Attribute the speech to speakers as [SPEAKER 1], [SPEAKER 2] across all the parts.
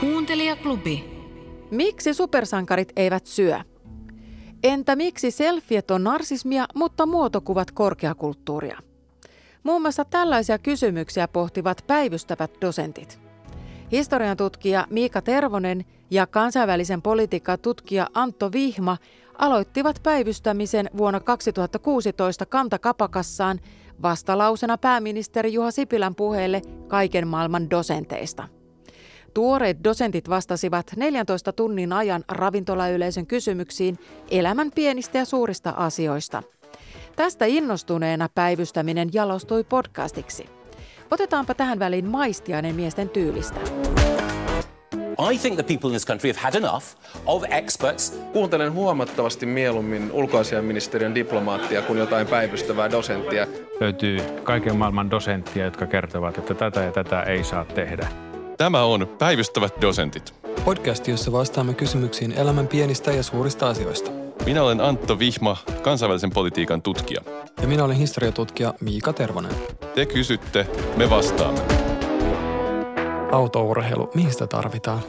[SPEAKER 1] Kuuntelijaklubi.
[SPEAKER 2] Miksi supersankarit eivät syö? Entä miksi selfiet on narsismia, mutta muotokuvat korkeakulttuuria? Muun muassa tällaisia kysymyksiä pohtivat päivystävät dosentit. Historian tutkija Miika Tervonen ja kansainvälisen politiikan tutkija Antto Vihma aloittivat päivystämisen vuonna 2016 kantakapakassaan vastalausena pääministeri Juha Sipilän puheelle kaiken maailman dosenteista. Tuoreet dosentit vastasivat 14 tunnin ajan ravintolayleisön kysymyksiin elämän pienistä ja suurista asioista. Tästä innostuneena päivystäminen jalostui podcastiksi. Otetaanpa tähän väliin maistiainen miesten tyylistä.
[SPEAKER 3] I think the people in this country have had enough of experts.
[SPEAKER 4] Kuuntelen huomattavasti mieluummin ulkoasiaministeriön diplomaattia kuin jotain päivystävää dosenttia.
[SPEAKER 5] Löytyy kaiken maailman dosenttia, jotka kertovat, että tätä ja tätä ei saa tehdä.
[SPEAKER 6] Tämä on Päivystävät dosentit.
[SPEAKER 7] Podcast, jossa vastaamme kysymyksiin elämän pienistä ja suurista asioista.
[SPEAKER 6] Minä olen Antto Vihma, kansainvälisen politiikan tutkija.
[SPEAKER 7] Ja minä olen historiatutkija Miika Tervonen.
[SPEAKER 6] Te kysytte, me vastaamme.
[SPEAKER 7] Autourheilu, mihin sitä tarvitaan?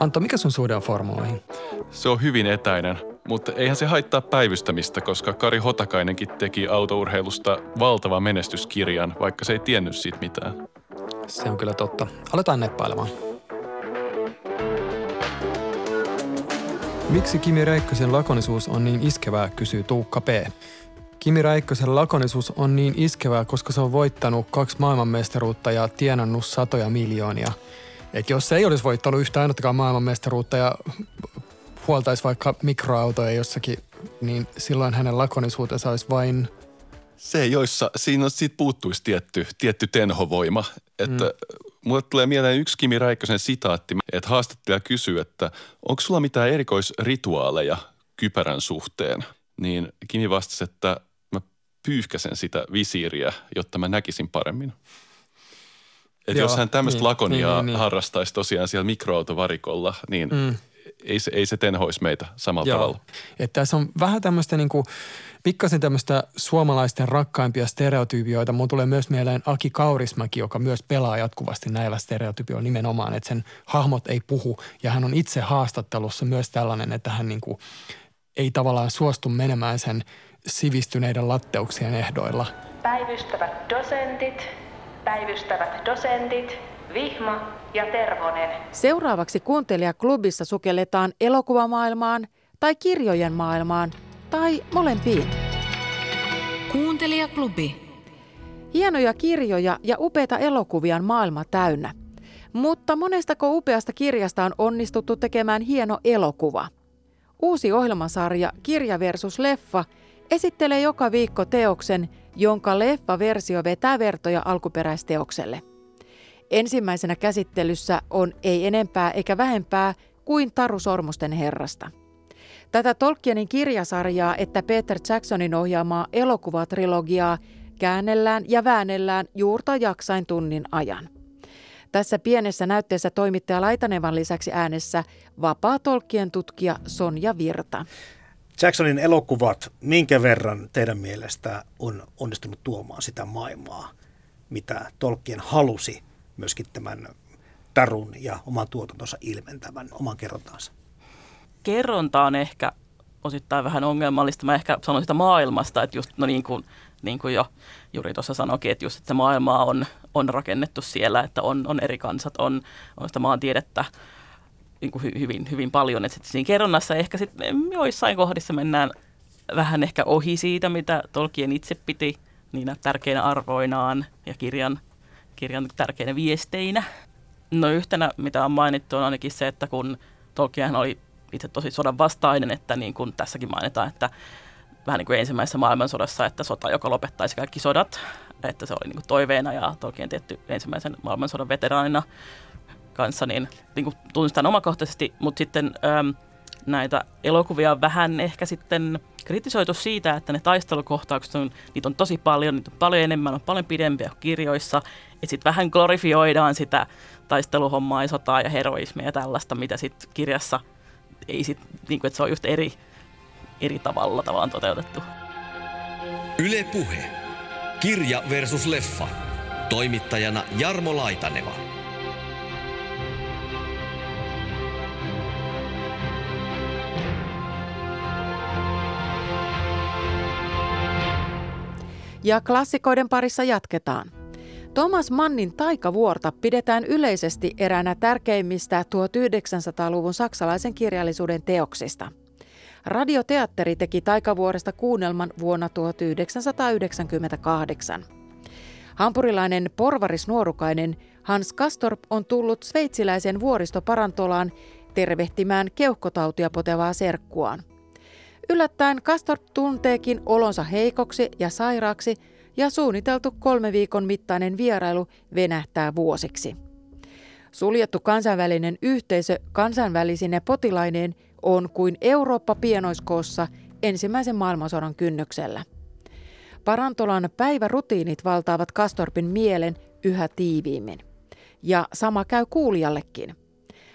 [SPEAKER 7] Antto, mikä sun suhde on formuloihin?
[SPEAKER 6] Se on hyvin etäinen, mutta eihän se haittaa päivystämistä, koska Kari Hotakainenkin teki autourheilusta valtavan menestyskirjan, vaikka se ei tiennyt siitä mitään.
[SPEAKER 7] Se on kyllä totta. Aletaan neppailemaan. Miksi Kimi Räikkösen lakonisuus on niin iskevää, kysyy Tuukka P. Kimi Räikkösen lakonisuus on niin iskevää, koska se on voittanut kaksi maailmanmestaruutta ja tienannut satoja miljoonia. Et jos se ei olisi voittanut yhtä ainoatakaan maailmanmestaruutta ja huoltaisi vaikka mikroautoja jossakin, niin silloin hänen lakonisuutensa olisi vain
[SPEAKER 6] Se, joissa siinä on, siitä puuttuisi tietty, tietty tenhovoima. Että mm. Mulle tulee mieleen yksi Kimi Räikkösen sitaatti, että haastattelija kysyy, että onko sulla mitään erikoisrituaaleja kypärän suhteen? Niin Kimi vastasi, että mä pyyhkäsen sitä visiiriä, jotta mä näkisin paremmin. Että jos hän tämmöistä
[SPEAKER 7] niin,
[SPEAKER 6] lakoniaa
[SPEAKER 7] niin, niin, niin.
[SPEAKER 6] harrastaisi tosiaan siellä mikroautovarikolla, niin
[SPEAKER 7] Mm.
[SPEAKER 6] Ei, se, ei se tenhoisi meitä samalla tavalla.
[SPEAKER 7] Että tässä on vähän tämmöistä niinku, pikkasen tämmöistä suomalaisten rakkaimpia stereotypioita. Mun tulee myös mieleen Aki Kaurismäki, joka myös pelaa jatkuvasti näillä stereotypioilla nimenomaan, että sen hahmot ei puhu. Ja hän on itse haastattelussa myös tällainen, että hän niinku, ei tavallaan suostu menemään sen sivistyneiden latteuksien ehdoilla.
[SPEAKER 8] Päivystävät dosentit, päivystävät dosentit, Vihma ja Tervonen.
[SPEAKER 2] Seuraavaksi kuuntelijaklubissa sukelletaan elokuvamaailmaan tai kirjojen maailmaan tai molempiin.
[SPEAKER 1] Kuuntelijaklubi.
[SPEAKER 2] Hienoja kirjoja ja upeita elokuvia on maailma täynnä. Mutta monestako upeasta kirjasta on onnistuttu tekemään hieno elokuva? Uusi ohjelmasarja Kirja versus leffa esittelee joka viikko teoksen, jonka leffa-versio vetää vertoja alkuperäisteokselle. Ensimmäisenä käsittelyssä on ei enempää eikä vähempää kuin Taru Sormusten herrasta. Tätä Tolkienin kirjasarjaa että Peter Jacksonin ohjaamaa elokuvatrilogiaa käännellään ja väännellään juurta jaksain tunnin ajan. Tässä pienessä näytteessä toimittaja Laitanevan lisäksi äänessä vapaa Tolkien tutkija Sonja Virta.
[SPEAKER 9] Jacksonin elokuvat, minkä verran teidän mielestä on onnistunut tuomaan sitä maailmaa, mitä Tolkien halusi myöskin tämän tarun ja oman tuotantonsa ilmentävän, oman kerrontaansa?
[SPEAKER 10] kerronta on ehkä osittain vähän ongelmallista. Mä ehkä sanon sitä maailmasta, että just no niin kuin, niin kuin jo Juri tuossa sanoikin, että just että se maailma on, on rakennettu siellä, että on, on eri kansat, on, on sitä maantiedettä niin kuin hy, hyvin, hyvin paljon. Että siinä kerronnassa ehkä sitten joissain kohdissa mennään vähän ehkä ohi siitä, mitä Tolkien itse piti niinä tärkeinä arvoinaan ja kirjan, kirjan tärkeinä viesteinä. No yhtenä, mitä on mainittu, on ainakin se, että kun Tolkien oli itse tosi sodan vastainen, että niin kuin tässäkin mainitaan, että vähän niin kuin ensimmäisessä maailmansodassa, että sota, joka lopettaisi kaikki sodat, että se oli niin kuin toiveena ja Tolkien tietty ensimmäisen maailmansodan veteraanina kanssa, niin, niin kuin tunnistan omakohtaisesti, mutta sitten äm, näitä elokuvia vähän ehkä sitten kritisoitu siitä, että ne taistelukohtaukset on, niitä on tosi paljon, niitä on paljon enemmän, on paljon pidempiä kuin kirjoissa, ja sitten vähän glorifioidaan sitä taisteluhommaa ja sotaa ja heroismia ja tällaista, mitä sitten kirjassa ei sit, niin että se on just eri, eri tavalla tavallaan toteutettu.
[SPEAKER 11] Yle Puhe. Kirja versus leffa. Toimittajana Jarmo Laitaneva.
[SPEAKER 2] Ja klassikoiden parissa jatketaan. Thomas Mannin taikavuorta pidetään yleisesti eräänä tärkeimmistä 1900-luvun saksalaisen kirjallisuuden teoksista. Radioteatteri teki taikavuoresta kuunnelman vuonna 1998. Hampurilainen porvarisnuorukainen Hans Kastorp on tullut sveitsiläisen vuoristoparantolaan tervehtimään keuhkotautia potevaa serkkuaan. Yllättäen Kastorp tunteekin olonsa heikoksi ja sairaaksi ja suunniteltu kolme viikon mittainen vierailu venähtää vuosiksi. Suljettu kansainvälinen yhteisö kansainvälisine potilaineen on kuin Eurooppa pienoiskoossa ensimmäisen maailmansodan kynnyksellä. Parantolan päivärutiinit valtaavat Kastorpin mielen yhä tiiviimmin. Ja sama käy kuulijallekin.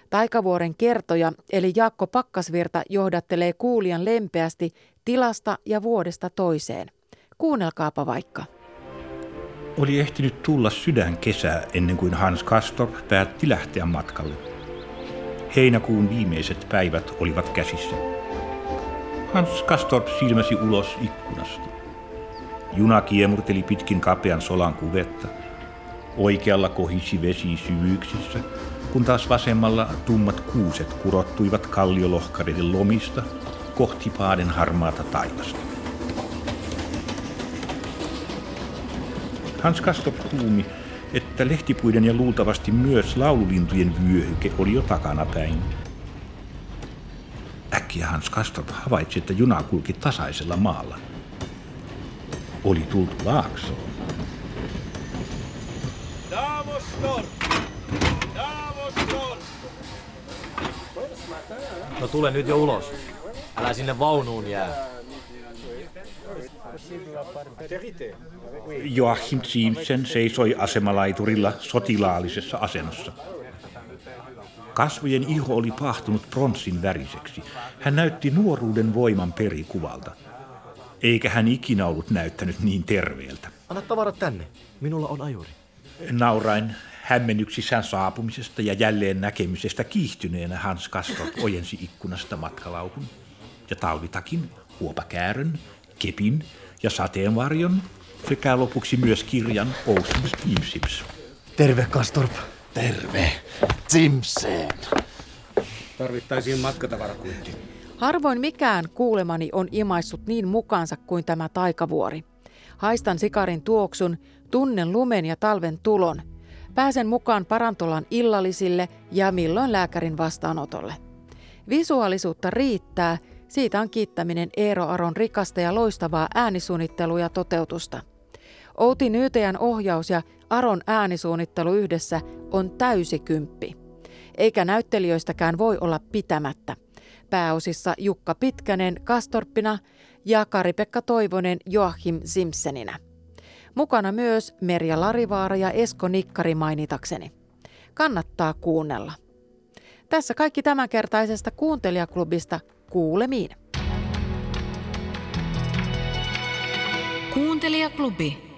[SPEAKER 2] Taikavuoren kertoja eli Jaakko Pakkasvirta johdattelee kuulijan lempeästi tilasta ja vuodesta toiseen. Kuunnelkaapa vaikka.
[SPEAKER 1] Oli ehtinyt tulla sydän kesää ennen kuin Hans Kastor päätti lähteä matkalle. Heinäkuun viimeiset päivät olivat käsissä. Hans Kastorp silmäsi ulos ikkunasta. Juna kiemurteli pitkin kapean solan kuvetta. Oikealla kohisi vesi syvyyksissä, kun taas vasemmalla tummat kuuset kurottuivat kalliolohkareiden lomista kohti paaden harmaata taivasta. Hans Kastorp tuumi, että lehtipuiden ja luultavasti myös laululintujen vyöhyke oli jo takana päin. Äkkiä Hans Kastorp havaitsi, että juna kulki tasaisella maalla. Oli tultu laaksoon.
[SPEAKER 12] No tule nyt jo ulos. Älä sinne vaunuun jää.
[SPEAKER 1] Joachim Siemsen seisoi asemalaiturilla sotilaallisessa asennossa. Kasvojen iho oli pahtunut pronssin väriseksi. Hän näytti nuoruuden voiman perikuvalta. Eikä hän ikinä ollut näyttänyt niin terveeltä.
[SPEAKER 12] Anna tavarat tänne. Minulla on ajuri.
[SPEAKER 1] Naurain hämmennyksissään saapumisesta ja jälleen näkemisestä kiihtyneenä Hans Kastorp ojensi ikkunasta matkalauhun. Ja talvitakin, huopakäärön, kepin ja sateenvarjon sekä lopuksi myös kirjan Ocean Steamships.
[SPEAKER 12] Terve, Kastorp.
[SPEAKER 13] Terve. Simpseen.
[SPEAKER 14] Tarvittaisiin matkatavarakuitti.
[SPEAKER 2] Harvoin mikään kuulemani on imaissut niin mukaansa kuin tämä taikavuori. Haistan sikarin tuoksun, tunnen lumen ja talven tulon. Pääsen mukaan parantolan illallisille ja milloin lääkärin vastaanotolle. Visuaalisuutta riittää, siitä on kiittäminen Eero Aron rikasta ja loistavaa äänisuunnittelua ja toteutusta. Outi Nyyteän ohjaus ja Aron äänisuunnittelu yhdessä on täysi kymppi. Eikä näyttelijöistäkään voi olla pitämättä. Pääosissa Jukka Pitkänen Kastorppina ja Kari-Pekka Toivonen Joachim Simpsoninä. Mukana myös Merja Larivaara ja Esko Nikkari mainitakseni. Kannattaa kuunnella. Tässä kaikki tämänkertaisesta kuuntelijaklubista kuulemiin.
[SPEAKER 15] Kuuntelijaklubi.